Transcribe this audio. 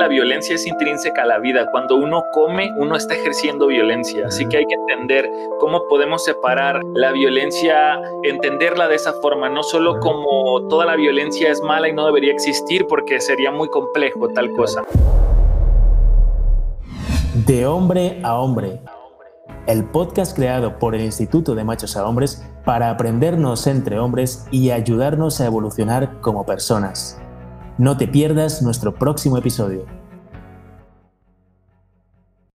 la violencia es intrínseca a la vida. Cuando uno come, uno está ejerciendo violencia. Así que hay que entender cómo podemos separar la violencia, entenderla de esa forma, no solo como toda la violencia es mala y no debería existir porque sería muy complejo tal cosa. De hombre a hombre. El podcast creado por el Instituto de Machos a Hombres para aprendernos entre hombres y ayudarnos a evolucionar como personas. No te pierdas nuestro próximo episodio.